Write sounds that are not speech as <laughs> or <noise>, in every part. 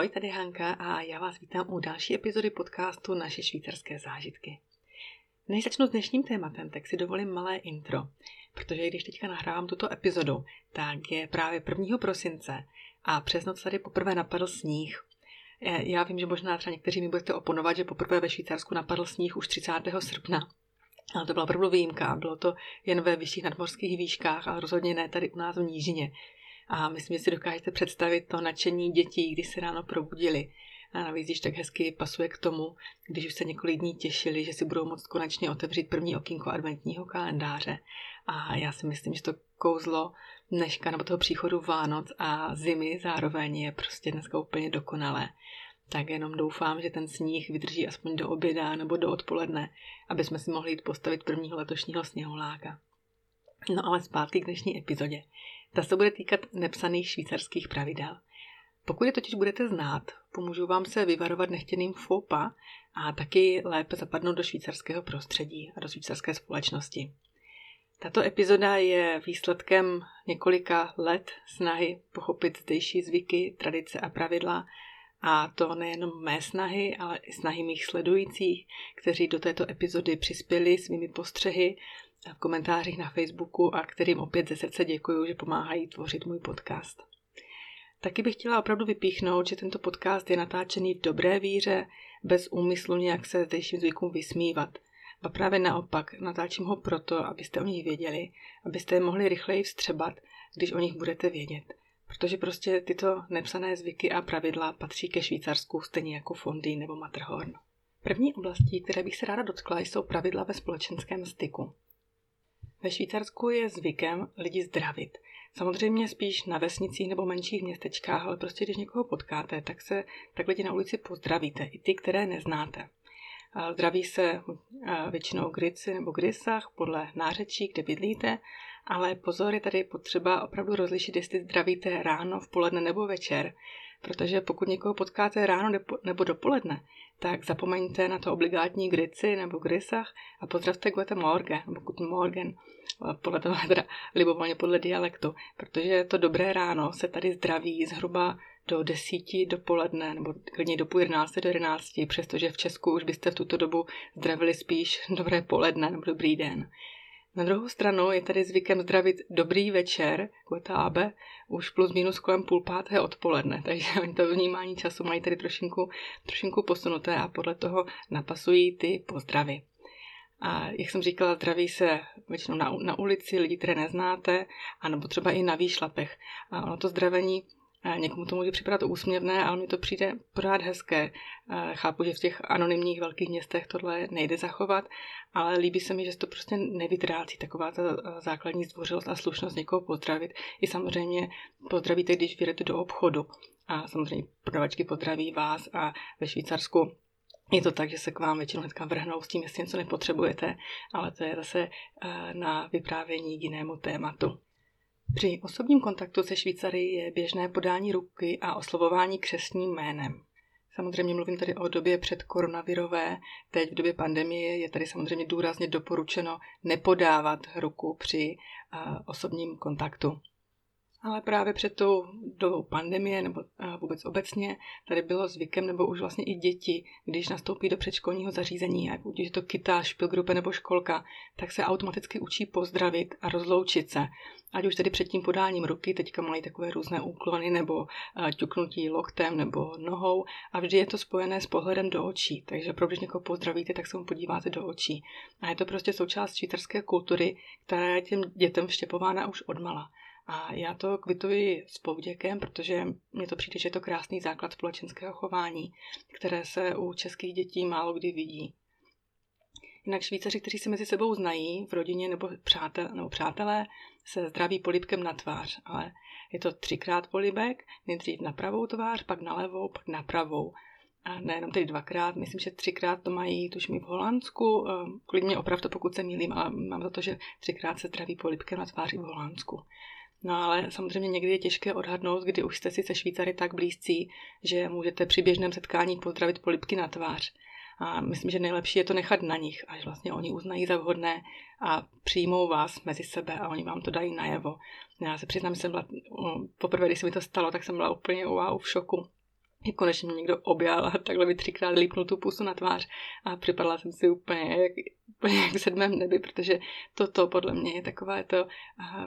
Ahoj, tady Hanka a já vás vítám u další epizody podcastu Naše švýcarské zážitky. Než začnu s dnešním tématem, tak si dovolím malé intro, protože když teďka nahrávám tuto epizodu, tak je právě 1. prosince a přes noc tady poprvé napadl sníh. Eh, já vím, že možná třeba někteří mi budete oponovat, že poprvé ve Švýcarsku napadl sníh už 30. srpna, ale to byla opravdu výjimka. Bylo to jen ve vyšších nadmorských výškách, ale rozhodně ne tady u nás v nížině. A myslím, že si dokážete představit to nadšení dětí, když se ráno probudili. A navíc, když tak hezky pasuje k tomu, když už se několik dní těšili, že si budou moct konečně otevřít první okýnko adventního kalendáře. A já si myslím, že to kouzlo dneška nebo toho příchodu Vánoc a zimy zároveň je prostě dneska úplně dokonalé. Tak jenom doufám, že ten sníh vydrží aspoň do oběda nebo do odpoledne, aby jsme si mohli jít postavit prvního letošního sněhuláka. No ale zpátky k dnešní epizodě. Ta se bude týkat nepsaných švýcarských pravidel. Pokud je totiž budete znát, pomůžu vám se vyvarovat nechtěným foupa a taky lépe zapadnout do švýcarského prostředí a do švýcarské společnosti. Tato epizoda je výsledkem několika let snahy pochopit zdejší zvyky, tradice a pravidla a to nejenom mé snahy, ale i snahy mých sledujících, kteří do této epizody přispěli svými postřehy v komentářích na Facebooku a kterým opět ze srdce děkuji, že pomáhají tvořit můj podcast. Taky bych chtěla opravdu vypíchnout, že tento podcast je natáčený v dobré víře, bez úmyslu nějak se zdejším zvykům vysmívat. A právě naopak, natáčím ho proto, abyste o nich věděli, abyste je mohli rychleji vstřebat, když o nich budete vědět. Protože prostě tyto nepsané zvyky a pravidla patří ke Švýcarsku stejně jako fondy nebo Matterhorn. První oblastí, které bych se ráda dotkla, jsou pravidla ve společenském styku. Ve Švýcarsku je zvykem lidi zdravit. Samozřejmě spíš na vesnicích nebo menších městečkách, ale prostě když někoho potkáte, tak se tak lidi na ulici pozdravíte, i ty, které neznáte. Zdraví se většinou grici nebo grisách podle nářečí, kde bydlíte, ale pozor, je tady potřeba opravdu rozlišit, jestli zdravíte ráno, v poledne nebo večer, protože pokud někoho potkáte ráno nebo dopoledne, tak zapomeňte na to obligátní grici nebo grisach a pozdravte Gute Morgen, nebo Guten Morgen, podle toho teda libovolně podle dialektu, protože to dobré ráno se tady zdraví zhruba do desíti dopoledne, nebo klidně do půl jedenácti do jedenácti, přestože v Česku už byste v tuto dobu zdravili spíš dobré poledne nebo dobrý den. Na druhou stranu je tady zvykem zdravit dobrý večer, kotábe, už plus minus kolem půl páté odpoledne, <laughs> takže oni to vnímání času mají tady trošinku, trošinku posunuté a podle toho napasují ty pozdravy. A jak jsem říkala, zdraví se většinou na, na ulici, lidi, které neznáte, anebo třeba i na výšlapech. A ono to zdravení Někomu to může připadat úsměvné, ale mi to přijde pořád hezké. Chápu, že v těch anonymních velkých městech tohle nejde zachovat, ale líbí se mi, že se to prostě nevytrácí, taková ta základní zdvořilost a slušnost někoho pozdravit. I samozřejmě pozdravíte, když vyjdete do obchodu. A samozřejmě prodavačky pozdraví vás a ve Švýcarsku je to tak, že se k vám většinou hnedka vrhnou s tím, jestli něco nepotřebujete, ale to je zase na vyprávění jinému tématu. Při osobním kontaktu se Švýcary je běžné podání ruky a oslovování křesním jménem. Samozřejmě mluvím tady o době před koronavirové, teď v době pandemie je tady samozřejmě důrazně doporučeno nepodávat ruku při osobním kontaktu. Ale právě před tou dobou pandemie nebo vůbec obecně tady bylo zvykem, nebo už vlastně i děti, když nastoupí do předškolního zařízení, jak když je to kita, špilgrupe nebo školka, tak se automaticky učí pozdravit a rozloučit se. Ať už tedy před tím podáním ruky, teďka mají takové různé úklony nebo ťuknutí loktem nebo nohou a vždy je to spojené s pohledem do očí. Takže opravdu, když někoho pozdravíte, tak se mu podíváte do očí. A je to prostě součást švýcarské kultury, která je těm dětem vštěpována už odmala. A já to kvituji s povděkem, protože mně to přijde, že je to krásný základ společenského chování, které se u českých dětí málo kdy vidí. Jinak Švýcaři, kteří se mezi sebou znají v rodině nebo, přátel, nebo přátelé, se zdraví polibkem na tvář, ale je to třikrát polibek, nejdřív na pravou tvář, pak na levou, pak na pravou. A nejenom tedy dvakrát, myslím, že třikrát to mají tuším v Holandsku, ehm, klidně opravdu pokud se mýlím, ale mám za to, že třikrát se zdraví polibkem na tváři v Holandsku. No ale samozřejmě někdy je těžké odhadnout, kdy už jste si se Švýcary tak blízcí, že můžete při běžném setkání pozdravit polipky na tvář. A myslím, že nejlepší je to nechat na nich, až vlastně oni uznají za vhodné a přijmou vás mezi sebe a oni vám to dají najevo. Já se přiznám, že jsem byla, poprvé, když se mi to stalo, tak jsem byla úplně wow v šoku. Mě konečně mě někdo objal a takhle mi třikrát lípnul tu pusu na tvář a připadla jsem si úplně jak, úplně jak v sedmém nebi, protože toto podle mě je takové to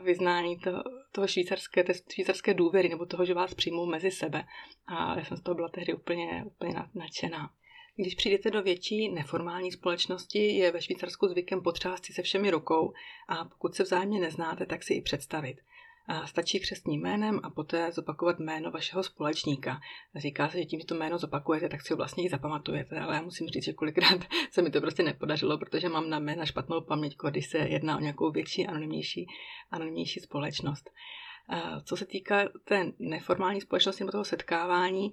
vyznání to, toho švýcarské, té švýcarské důvěry nebo toho, že vás přijmou mezi sebe. A já jsem z toho byla tehdy úplně, úplně nadšená. Když přijdete do větší neformální společnosti, je ve Švýcarsku zvykem potřást si se všemi rukou a pokud se vzájemně neznáte, tak si i představit. Stačí křestním jménem a poté zopakovat jméno vašeho společníka. Říká se, že tím, že to jméno zopakujete, tak si ho vlastně i zapamatujete, ale já musím říct, že kolikrát se mi to prostě nepodařilo, protože mám na jména špatnou paměť, když se jedná o nějakou větší, anonymnější, anonymnější společnost. Co se týká té neformální společnosti nebo toho setkávání,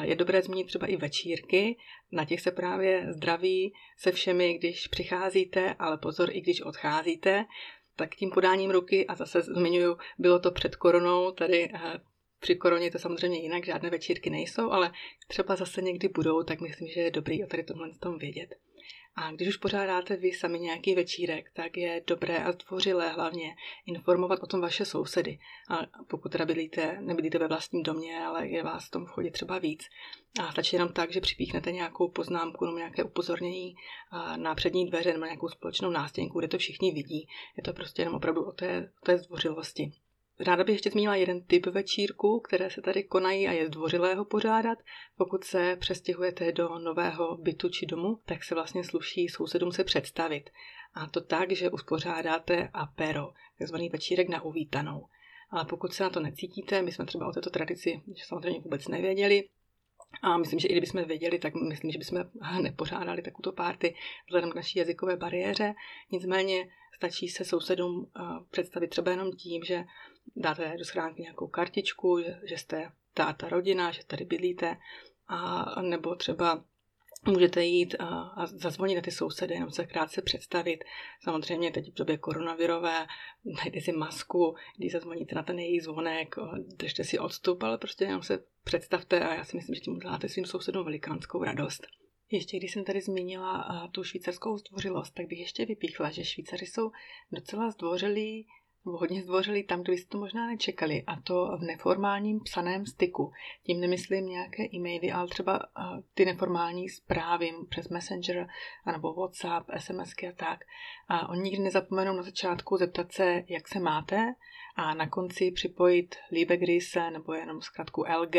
je dobré zmínit třeba i večírky. Na těch se právě zdraví se všemi, když přicházíte, ale pozor, i když odcházíte tak tím podáním ruky, a zase zmiňuju, bylo to před koronou, tady eh, při koroně to samozřejmě jinak, žádné večírky nejsou, ale třeba zase někdy budou, tak myslím, že je dobrý o tady tomhle tom vědět. A když už pořádáte vy sami nějaký večírek, tak je dobré a zdvořilé hlavně informovat o tom vaše sousedy. A pokud teda bydlíte, nebydlíte ve vlastním domě, ale je vás v tom vchodě třeba víc. A stačí jenom tak, že připíchnete nějakou poznámku nebo nějaké upozornění na přední dveře nebo nějakou společnou nástěnku, kde to všichni vidí. Je to prostě jenom opravdu o té, o té zdvořilosti. Ráda bych ještě zmínila jeden typ večírku, které se tady konají a je zdvořilého pořádat. Pokud se přestěhujete do nového bytu či domu, tak se vlastně sluší sousedům se představit. A to tak, že uspořádáte apero, takzvaný večírek na uvítanou. Ale pokud se na to necítíte, my jsme třeba o této tradici samozřejmě vůbec nevěděli, a myslím, že i kdybychom věděli, tak myslím, že bychom <laughs> nepořádali takovou párty vzhledem k naší jazykové bariéře. Nicméně stačí se sousedům představit třeba jenom tím, že dáte do schránky nějakou kartičku, že, že jste ta, ta rodina, že tady bydlíte, a nebo třeba můžete jít a, a zazvonit na ty sousedy, jenom se krátce představit. Samozřejmě teď v době koronavirové, dajte si masku, když zazvoníte na ten jejich zvonek, držte si odstup, ale prostě jenom se představte a já si myslím, že tím uděláte svým sousedům velikánskou radost. Ještě když jsem tady zmínila tu švýcarskou zdvořilost, tak bych ještě vypíchla, že Švýcaři jsou docela zdvořilí hodně zdvořili tam, kde byste to možná nečekali, a to v neformálním psaném styku. Tím nemyslím nějaké e-maily, ale třeba ty neformální zprávy přes Messenger, anebo WhatsApp, SMSky a tak. A oni nikdy nezapomenou na začátku zeptat se, jak se máte, a na konci připojit Liebe Grüße, nebo jenom zkrátku LG,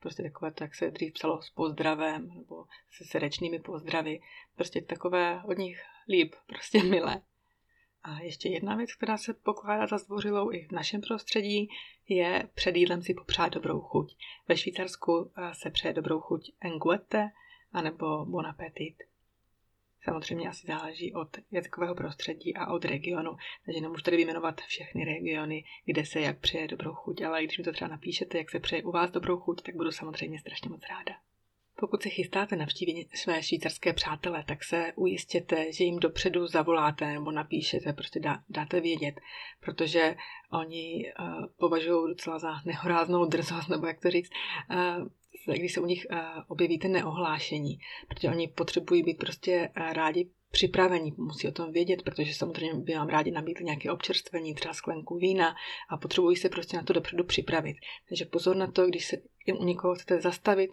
prostě takové to, jak se dřív psalo s pozdravem, nebo se srdečnými pozdravy. Prostě takové od nich líb, prostě milé. A ještě jedna věc, která se pokládá za zdvořilou i v našem prostředí, je před jídlem si popřát dobrou chuť. Ve Švýcarsku eh, se přeje dobrou chuť enguete anebo bon appetit. Samozřejmě asi záleží od jazykového prostředí a od regionu, takže nemůžu tady vyjmenovat všechny regiony, kde se jak přeje dobrou chuť, ale když mi to třeba napíšete, jak se přeje u vás dobrou chuť, tak budu samozřejmě strašně moc ráda. Pokud se chystáte navštívit své švýcarské přátele, tak se ujistěte, že jim dopředu zavoláte nebo napíšete, prostě dá, dáte vědět, protože oni uh, považují docela za nehoráznou drzost, nebo jak to říct, uh, když se u nich uh, objevíte neohlášení, protože oni potřebují být prostě rádi připravení, musí o tom vědět, protože samozřejmě by vám rádi nabídli nějaké občerstvení, třeba sklenku vína a potřebují se prostě na to dopředu připravit. Takže pozor na to, když se u někoho chcete zastavit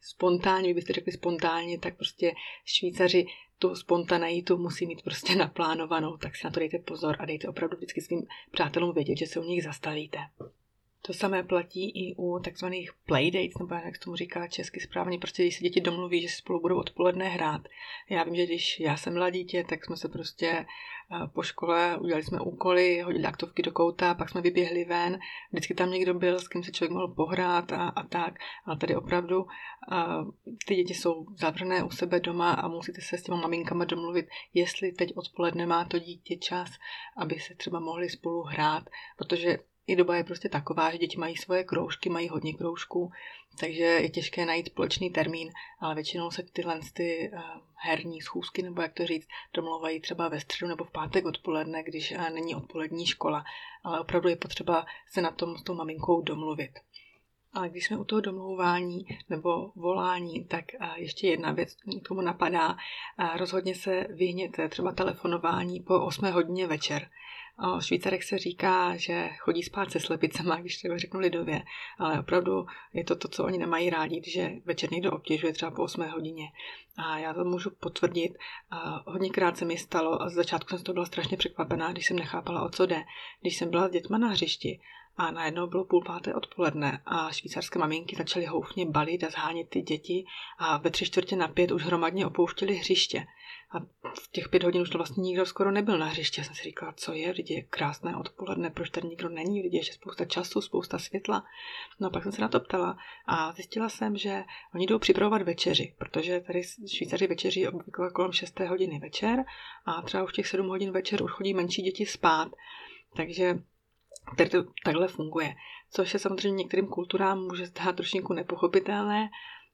spontánně, byste řekli spontánně, tak prostě Švýcaři tu spontaneitu musí mít prostě naplánovanou, tak si na to dejte pozor a dejte opravdu vždycky svým přátelům vědět, že se u nich zastavíte. To samé platí i u takzvaných playdates, nebo jak tomu říká česky správně, prostě když se děti domluví, že spolu budou odpoledne hrát. Já vím, že když já jsem byla dítě, tak jsme se prostě eh, po škole udělali jsme úkoly, hodili aktovky do kouta, pak jsme vyběhli ven, vždycky tam někdo byl, s kým se člověk mohl pohrát a, a tak, ale tady opravdu a, eh, ty děti jsou zavřené u sebe doma a musíte se s těma maminkama domluvit, jestli teď odpoledne má to dítě čas, aby se třeba mohli spolu hrát, protože i doba je prostě taková, že děti mají svoje kroužky, mají hodně kroužků, takže je těžké najít společný termín, ale většinou se tyhle ty uh, herní schůzky, nebo jak to říct, domlouvají třeba ve středu nebo v pátek odpoledne, když uh, není odpolední škola, ale opravdu je potřeba se na tom s tou maminkou domluvit. Ale když jsme u toho domlouvání nebo volání, tak ještě jedna věc k tomu napadá. Rozhodně se vyhněte třeba telefonování po 8 hodině večer O Švýcarech se říká, že chodí spát se slepicema, když třeba řeknu lidově, ale opravdu je to to, co oni nemají rádi, že večer někdo obtěžuje třeba po 8 hodině. A já to můžu potvrdit. Hodněkrát se mi stalo a z začátku jsem toho byla strašně překvapená, když jsem nechápala, o co jde. Když jsem byla s dětma na hřišti a najednou bylo půl páté odpoledne a švýcarské maminky začaly houfně balit a zhánět ty děti a ve tři čtvrtě na pět už hromadně opouštěli hřiště. A v těch pět hodin už to vlastně nikdo skoro nebyl na hřiště. Já jsem si říkala, co je, vždyť je krásné odpoledne, proč tady nikdo není, je ještě spousta času, spousta světla. No a pak jsem se na to ptala a zjistila jsem, že oni jdou připravovat večeři, protože tady Švýcaři večeří obvykle kolem 6 hodiny večer a třeba už těch 7 hodin večer už chodí menší děti spát. Takže Tady to takhle funguje. Což se samozřejmě některým kulturám může zdát trošku nepochopitelné.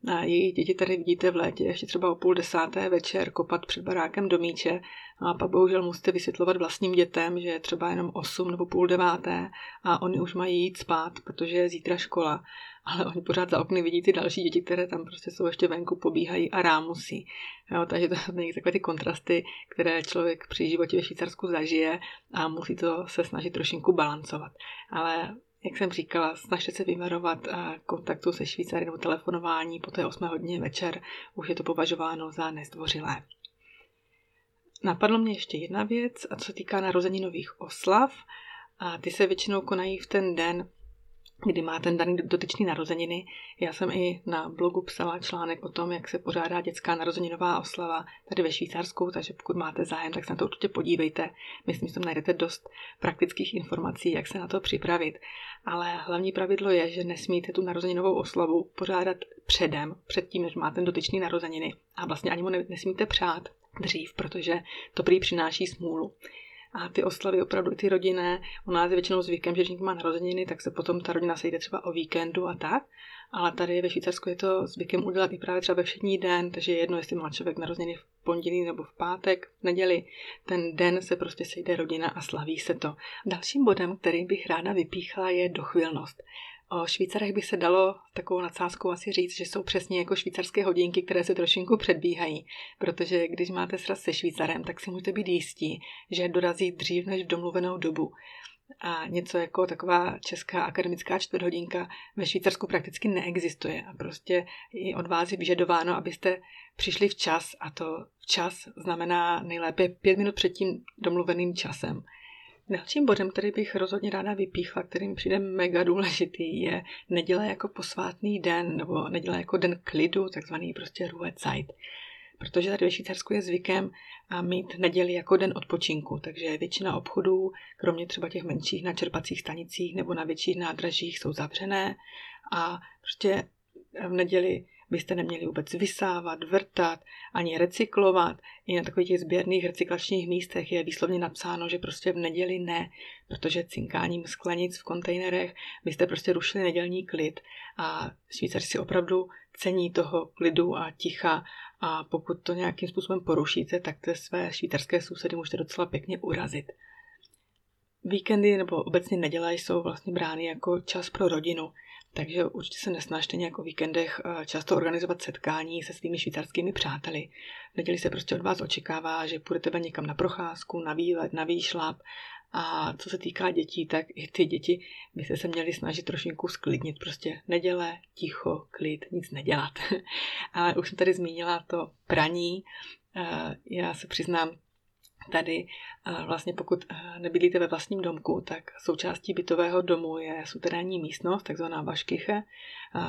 A jejich děti tady vidíte v létě ještě třeba o půl desáté večer kopat před barákem do míče a pak bohužel musíte vysvětlovat vlastním dětem, že je třeba jenom 8 nebo půl deváté a oni už mají jít spát, protože je zítra škola ale oni pořád za okny vidí ty další děti, které tam prostě jsou ještě venku, pobíhají a rámusí. Jo, takže to jsou takové ty kontrasty, které člověk při životě ve Švýcarsku zažije a musí to se snažit trošinku balancovat. Ale jak jsem říkala, snažte se vyvarovat eh, kontaktu se Švýcary nebo telefonování po té 8 hodině večer, už je to považováno za nezdvořilé. Napadlo mě ještě jedna věc, a co se týká narozeninových oslav. A ty se většinou konají v ten den kdy má ten daný dotyčný narozeniny. Já jsem i na blogu psala článek o tom, jak se pořádá dětská narozeninová oslava tady ve Švýcarsku, takže pokud máte zájem, tak se na to určitě podívejte. Myslím, že tam najdete dost praktických informací, jak se na to připravit. Ale hlavní pravidlo je, že nesmíte tu narozeninovou oslavu pořádat předem, předtím, než máte ten dotyčný narozeniny. A vlastně ani mu nesmíte přát dřív, protože to prý přináší smůlu. A ty oslavy opravdu ty rodinné, u nás je většinou zvykem, že když má narozeniny, tak se potom ta rodina sejde třeba o víkendu a tak. Ale tady ve Švýcarsku je to zvykem udělat i právě třeba ve všední den, takže je jedno, jestli má člověk narozeniny v pondělí nebo v pátek, v neděli. Ten den se prostě sejde rodina a slaví se to. Dalším bodem, který bych ráda vypíchla, je dochvilnost. O Švýcarech by se dalo takovou nadsázkou asi říct, že jsou přesně jako švýcarské hodinky, které se trošinku předbíhají. Protože když máte sraz se Švýcarem, tak si můžete být jistí, že dorazí dřív než v domluvenou dobu. A něco jako taková česká akademická čtvrthodinka ve Švýcarsku prakticky neexistuje. A prostě i od vás je vyžadováno, abyste přišli včas. A to včas znamená nejlépe pět minut před tím domluveným časem. Dalším bodem, který bych rozhodně ráda vypíchla, který mi přijde mega důležitý, je neděle jako posvátný den, nebo neděle jako den klidu, takzvaný prostě Ruhezeit. Protože tady ve Švýcarsku je zvykem mít neděli jako den odpočinku, takže většina obchodů, kromě třeba těch menších na čerpacích stanicích nebo na větších nádražích, jsou zavřené a prostě v neděli byste neměli vůbec vysávat, vrtat, ani recyklovat. I na takových těch sběrných recyklačních místech je výslovně napsáno, že prostě v neděli ne, protože cinkáním sklenic v kontejnerech byste prostě rušili nedělní klid a Švýcaři si opravdu cení toho klidu a ticha a pokud to nějakým způsobem porušíte, tak ty své švýcarské sousedy můžete docela pěkně urazit. Víkendy nebo obecně neděle jsou vlastně brány jako čas pro rodinu. Takže určitě se nesnažte nějak o víkendech eh, často organizovat setkání se svými švýcarskými přáteli. V neděli se prostě od vás očekává, že půjdete někam na procházku, na výlet, na výšlap. A co se týká dětí, tak i ty děti byste se měli snažit trošinku sklidnit. Prostě neděle, ticho, klid, nic nedělat. <laughs> Ale už jsem tady zmínila to praní. Eh, já se přiznám, Tady vlastně pokud nebydlíte ve vlastním domku, tak součástí bytového domu je suterénní místnost, takzvaná vaškyche,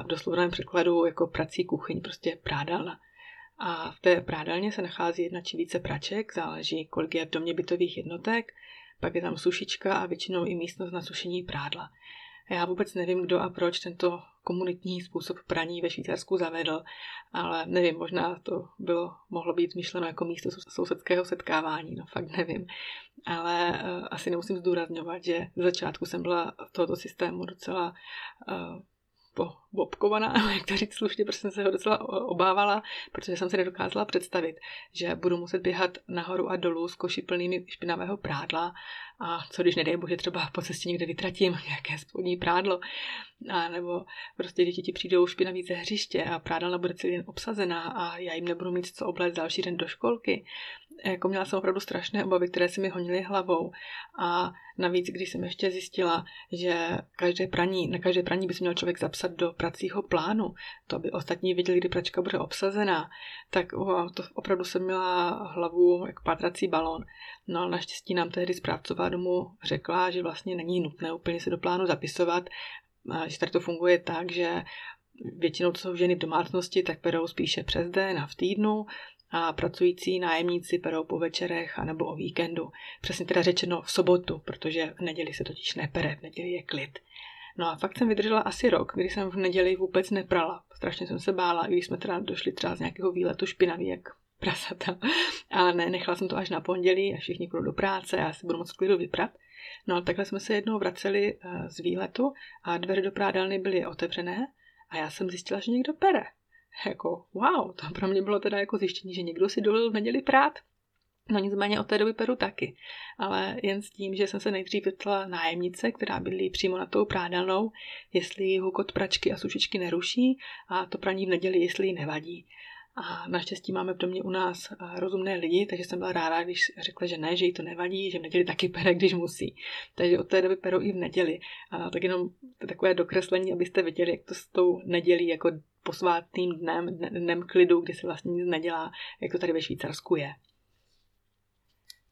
v doslovném překladu jako prací kuchyň, prostě prádalna. A v té prádelně se nachází jedna či více praček, záleží, kolik je v domě bytových jednotek, pak je tam sušička a většinou i místnost na sušení prádla. Já vůbec nevím, kdo a proč tento komunitní způsob praní ve Švýcarsku zavedl, ale nevím, možná to bylo, mohlo být myšleno jako místo sousedského setkávání, no fakt nevím. Ale uh, asi nemusím zdůrazňovat, že z začátku jsem byla tohoto systému docela uh, bobkovaná, <laughs> jak to říct slušně, protože jsem se ho docela obávala, protože jsem si nedokázala představit, že budu muset běhat nahoru a dolů s koši plnými špinavého prádla. A co když nedej bože třeba po cestě někde vytratím <laughs> nějaké spodní prádlo? A nebo prostě děti ti přijdou špinaví ze hřiště a prádla bude celý den obsazená a já jim nebudu mít co obléct další den do školky jako měla jsem opravdu strašné obavy, které se mi honily hlavou. A navíc, když jsem ještě zjistila, že každé praní, na každé praní by se měl člověk zapsat do pracího plánu, to by ostatní viděli, kdy pračka bude obsazená, tak wow, to opravdu jsem měla hlavu jak pátrací balón. No ale naštěstí nám tehdy zprávcová domu řekla, že vlastně není nutné úplně se do plánu zapisovat, že tady to funguje tak, že většinou to jsou ženy v domácnosti, tak perou spíše přes den a v týdnu a pracující nájemníci perou po večerech anebo o víkendu. Přesně teda řečeno v sobotu, protože v neděli se totiž nepere, v neděli je klid. No a fakt jsem vydržela asi rok, kdy jsem v neděli vůbec neprala. Strašně jsem se bála, když jsme teda došli třeba z nějakého výletu špinavý, jak prasata. <laughs> Ale ne, nechala jsem to až na pondělí, až všichni půjdou do práce a já si budu moc klidu vyprat. No ale takhle jsme se jednou vraceli eh, z výletu a dveře do prádelny byly otevřené a já jsem zjistila, že někdo pere. <laughs> Jako, wow, to pro mě bylo teda jako zjištění, že někdo si dolil v neděli prát. No nicméně od té doby peru taky. Ale jen s tím, že jsem se nejdřív vyptala nájemnice, která bydlí přímo nad tou prádelnou, jestli hukot pračky a sušičky neruší a to praní v neděli, jestli jí nevadí. A naštěstí máme v domě u nás eh, rozumné lidi, takže jsem byla ráda, když řekla, že ne, že jí to nevadí, že v neděli taky pere, když musí. Takže od té doby perou i v neděli. A tak jenom takové dokreslení, abyste viděli, jak to s tou nedělí jako posvátným dnem, dnem klidu, kdy se vlastně nic nedělá, jak to tady ve Švýcarsku je.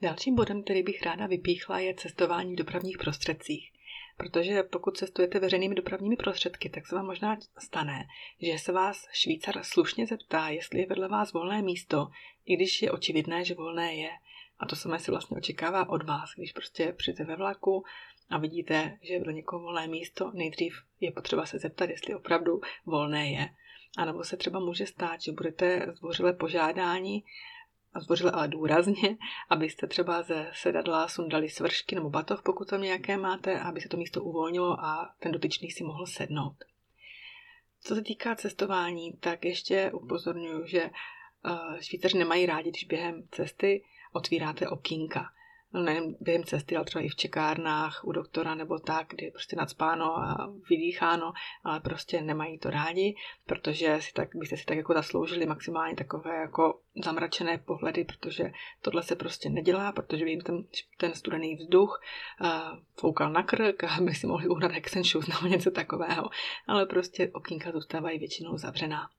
Dalším bodem, který bych ráda vypíchla, je cestování v dopravních prostředcích. Protože pokud cestujete veřejnými dopravními prostředky, tak se vám možná stane, že se vás Švýcar slušně zeptá, jestli je vedle vás volné místo, i když je očividné, že volné je. A to samé se vlastně očekává od vás, když prostě přijete ve vlaku a vidíte, že je vedle někoho volné místo, nejdřív je potřeba se zeptat, jestli opravdu volné je. A nebo se třeba může stát, že budete zdvořile požádání a zdvořile ale důrazně, <laughs> abyste třeba ze sedadla sundali svršky nebo batoh, pokud tam nějaké máte, aby se to místo uvolnilo a ten dotyčný si mohl sednout. Co se týká cestování, tak ještě upozorňuji, že eh, Švýcaři nemají rádi, když během cesty otvíráte okýnka nejen během cesty, ale třeba i v čekárnách u doktora nebo tak, kdy je prostě nadspáno a vydýcháno, ale prostě nemají to rádi, protože si tak, byste si tak jako zasloužili maximálně takové jako zamračené pohledy, protože tohle se prostě nedělá, protože jim ten, ten studený vzduch uh, foukal na krk <laughs> a by si mohli uhnat Hexenšus nebo něco takového, ale prostě okýnka zůstávají většinou zavřená.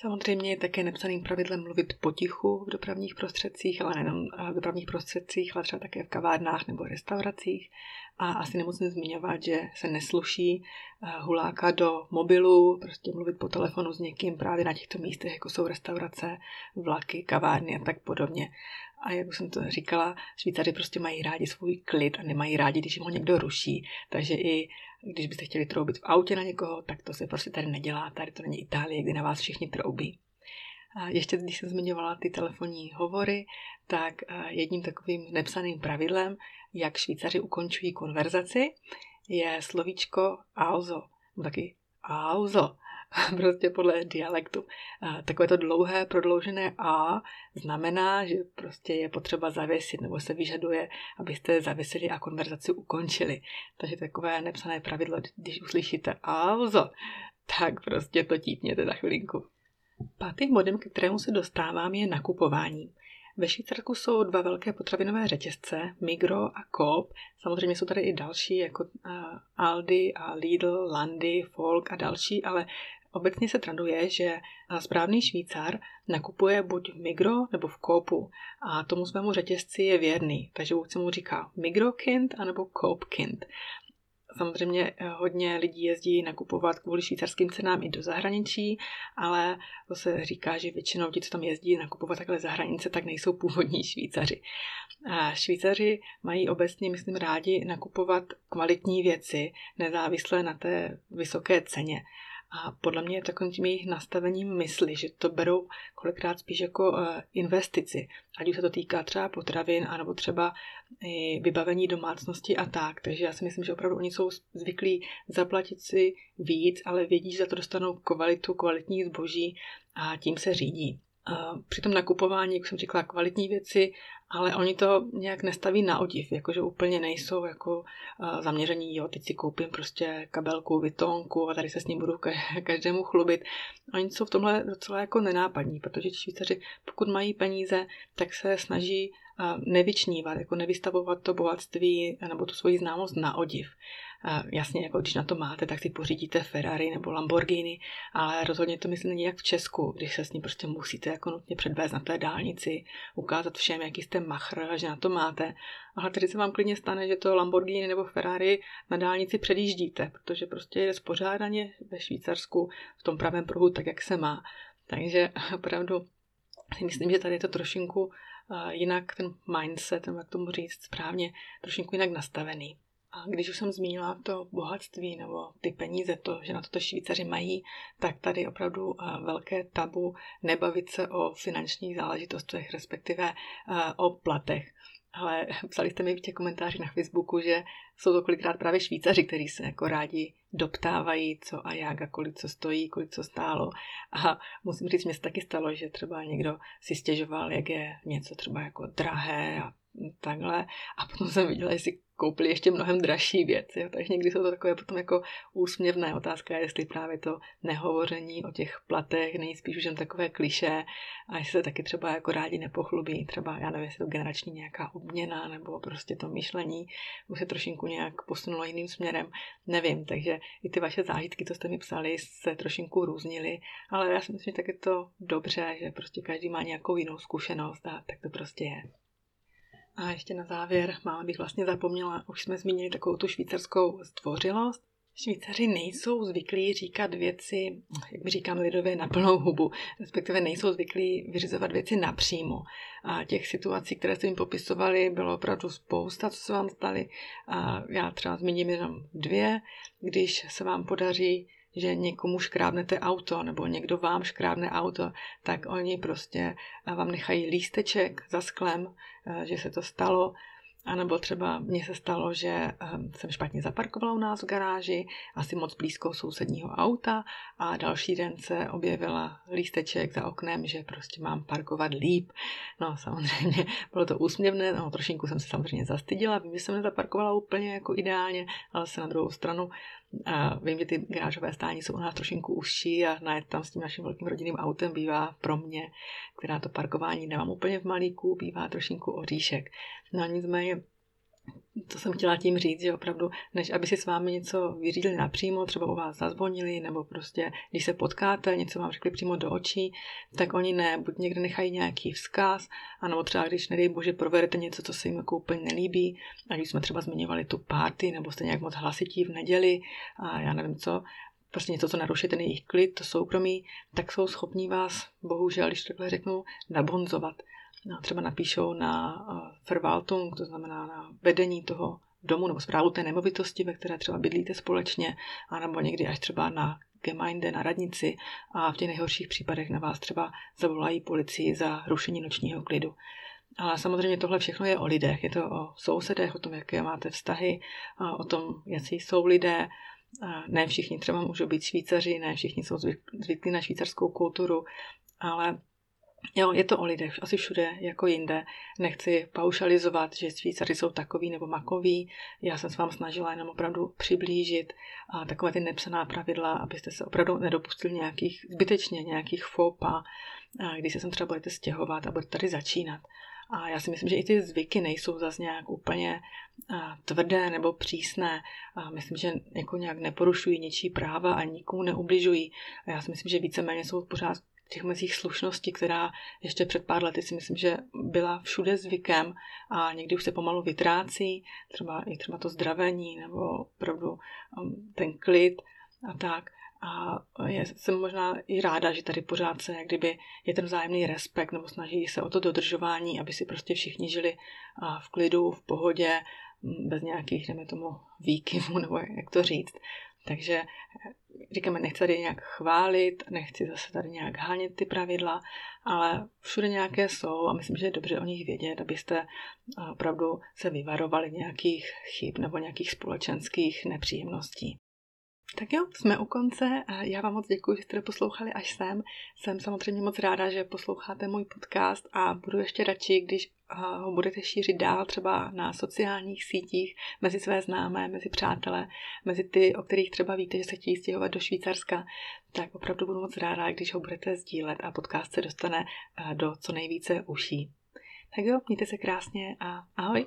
Samozřejmě je také nepsaným pravidlem mluvit potichu v dopravních prostředcích, ale nejenom v dopravních prostředcích, ale třeba také v kavárnách nebo restauracích. A asi nemusím zmiňovat, že se nesluší eh, huláka do mobilu, prostě mluvit po telefonu s někým právě na těchto místech, jako jsou restaurace, vlaky, kavárny a tak podobně. A jak už jsem to říkala, Švýcaři prostě mají rádi svůj klid a nemají rádi, když jim ho někdo ruší. Takže i když byste chtěli troubit v autě na někoho, tak to se prostě tady nedělá. Tady to není Itálie, kde na vás všichni troubí. A ještě když jsem zmiňovala ty telefonní hovory, tak jedním takovým nepsaným pravidlem, jak Švýcaři ukončují konverzaci, je slovíčko also, taky auzo. <laughs> prostě podle dialektu. Takové to dlouhé, prodloužené A znamená, že prostě je potřeba zavěsit nebo se vyžaduje, abyste zavěsili a konverzaci ukončili. Takže takové nepsané pravidlo, když uslyšíte also, tak prostě to típněte za chvilinku. Pátým bodem, k kterému se dostávám, je nakupování. Ve Švýcarsku jsou dva velké potravinové řetězce, Migro a Coop. Samozřejmě jsou tady i další, jako Aldi a Lidl, Landy, Folk a další, ale Obecně se traduje, že správný Švýcar nakupuje buď v Migro nebo v Koopu a tomu svému řetězci je věrný, takže buď se mu říká Migrokind anebo Coopkind. Samozřejmě eh, hodně lidí jezdí nakupovat kvůli švýcarským cenám i do zahraničí, ale to se říká, že většinou ti, co tam jezdí nakupovat takhle za hranice, tak nejsou původní Švýcaři. A Švýcaři mají obecně, myslím, rádi nakupovat kvalitní věci, nezávisle na té vysoké ceně. A podle mě je takovým tím jejich nastavením mysli, že to berou kolikrát spíš jako eh, investici. Ať už se to týká třeba potravin, anebo třeba vybavení domácnosti a tak. Takže já si myslím, že opravdu oni jsou zvyklí zaplatit si víc, ale vědí, že za to dostanou kvalitu, kvalitní zboží a tím se řídí. Při tom nakupování, jak jsem říkala, kvalitní věci ale oni to nějak nestaví na odiv, jakože úplně nejsou jako uh, zaměření, jo, teď si koupím prostě kabelku, vytonku a tady se s ním budu <laughs> každému chlubit. Oni jsou v tomhle docela jako nenápadní, protože Švýcaři, pokud mají peníze, tak se snaží uh, nevyčnívat, jako nevystavovat to bohatství nebo tu svoji známost na odiv. Jasně, jako když na to máte, tak si pořídíte Ferrari nebo Lamborghini, ale rozhodně to myslím není jak v Česku, když se s ním prostě musíte jako nutně předvést na té dálnici, ukázat všem, jaký jste machr, že na to máte. Ale tady se vám klidně stane, že to Lamborghini nebo Ferrari na dálnici předjíždíte, protože prostě je spořádaně ve Švýcarsku v tom pravém pruhu tak, jak se má. Takže <laughs> opravdu si myslím, že tady je to trošinku jinak ten mindset, jak tomu říct správně, trošinku jinak nastavený. A když už jsem zmínila to bohatství nebo ty peníze, to, že na to Švýcaři mají, tak tady opravdu eh, velké tabu nebavit se o finančních záležitostech, respektive eh, o platech. Ale <laughs> psali jste mi v těch komentářích na Facebooku, že jsou to kolikrát právě Švýcaři, kteří se jako rádi doptávají, co a jak a kolik co stojí, kolik co stálo. A musím říct, mě se taky stalo, že třeba někdo si stěžoval, jak je něco třeba jako drahé a takhle. A potom jsem viděla, jestli koupili ještě mnohem dražší věc. Jo? Takže někdy jsou to takové potom jako úsměvné otázka, jestli právě to nehovoření o těch platech nejspíš už jen takové kliše a jestli se taky třeba jako rádi nepochlubí, třeba já nevím, jestli to generační nějaká obměna nebo prostě to myšlení už se trošinku nějak posunulo jiným směrem, nevím, takže i ty vaše zážitky, co jste mi psali, se trošinku různily, ale já si myslím, že tak je to dobře, že prostě každý má nějakou jinou zkušenost a tak to prostě je. A ještě na závěr, máma bych vlastně zapomněla, už jsme zmínili takovou tu švýcarskou zdvořilost. Švýcaři nejsou zvyklí říkat věci, jak my říkáme lidově, na plnou hubu, respektive nejsou zvyklí vyřizovat věci napřímo. A těch situací, které jste jim popisovali, bylo opravdu spousta, co se vám staly. A já třeba zmíním jenom dvě. Když se vám podaří že někomu škrábnete auto nebo někdo vám škrábne auto, tak oni prostě vám nechají lísteček za sklem, eh, že se to stalo a nebo třeba mně se stalo, že ehm, jsem špatně zaparkovala u nás v garáži, asi moc blízko sousedního auta a další den se objevila lísteček za oknem, že prostě mám parkovat líp. No samozřejmě <laughs> bylo to úsměvné, no trošinku jsem se samozřejmě zastydila, vím, že jsem nezaparkovala úplně jako ideálně, ale se na druhou stranu a vím, že ty garážové stání jsou u nás trošinku užší a najet tam s tím naším velkým rodinným autem bývá pro mě, která to parkování nemám úplně v malíku, bývá trošinku oříšek. No a nicméně to jsem chtěla tím říct, že opravdu, než aby si s vámi něco vyřídili napřímo, třeba u vás zazvonili, nebo prostě, když se potkáte, něco vám řekli přímo do očí, tak oni ne, buď někde nechají nějaký vzkaz, anebo třeba, když nedej bože, provedete něco, co se jim jako úplně nelíbí, a když jsme třeba zmiňovali tu party, nebo jste nějak moc hlasití v neděli, a já nevím co, prostě něco, co naruší ten jejich klid, to soukromí, tak jsou schopní vás, bohužel, když takhle řeknu, nabonzovat no, třeba napíšou na Verwaltung, to znamená na vedení toho domu nebo zprávu té nemovitosti, ve které třeba bydlíte společně, anebo někdy až třeba na Gemeinde, na radnici a v těch nejhorších případech na vás třeba zavolají policii za rušení nočního klidu. Ale samozřejmě tohle všechno je o lidech. Je to o sousedech, o tom, jaké máte vztahy, o tom, jaký jsou lidé. Ne všichni třeba můžou být Švýcaři, ne všichni jsou zvyklí na švýcarskou kulturu, ale Jo, je to o lidech, asi všude jako jinde. Nechci paušalizovat, že Švýcaři jsou takový nebo makový. Já jsem se vám snažila jenom opravdu přiblížit a takové ty nepsaná pravidla, abyste se opravdu nedopustili nějakých, zbytečně nějakých fopa, když se sem třeba budete stěhovat a budete tady začínat. A já si myslím, že i ty zvyky nejsou zase nějak úplně tvrdé nebo přísné. A myslím, že jako nějak neporušují něčí práva a nikomu neubližují. A já si myslím, že víceméně jsou pořád těch mezích slušnosti, která ještě před pár lety si myslím, že byla všude zvykem a někdy už se pomalu vytrácí, třeba i třeba to zdravení nebo opravdu um, ten klid a tak. A je, jsem možná i ráda, že tady pořád se, jak kdyby je ten vzájemný respekt nebo snaží se o to dodržování, aby si prostě všichni žili v klidu, v pohodě, bez nějakých, jdeme tomu, výkyvů, <laughs> nebo jak to říct. Takže říkáme, nechci tady nějak chválit, nechci zase tady nějak hánět ty pravidla, ale všude nějaké jsou a myslím, že je dobře o nich vědět, abyste opravdu se vyvarovali nějakých chyb nebo nějakých společenských nepříjemností. Tak jo, jsme u konce. Já vám moc děkuji, že jste poslouchali až sem. Jsem samozřejmě moc ráda, že posloucháte můj podcast a budu ještě radši, když ho budete šířit dál třeba na sociálních sítích, mezi své známé, mezi přátelé, mezi ty, o kterých třeba víte, že se chtějí stěhovat do Švýcarska, tak opravdu budu moc ráda, když ho budete sdílet a podcast se dostane do co nejvíce uší. Tak jo, mějte se krásně a ahoj!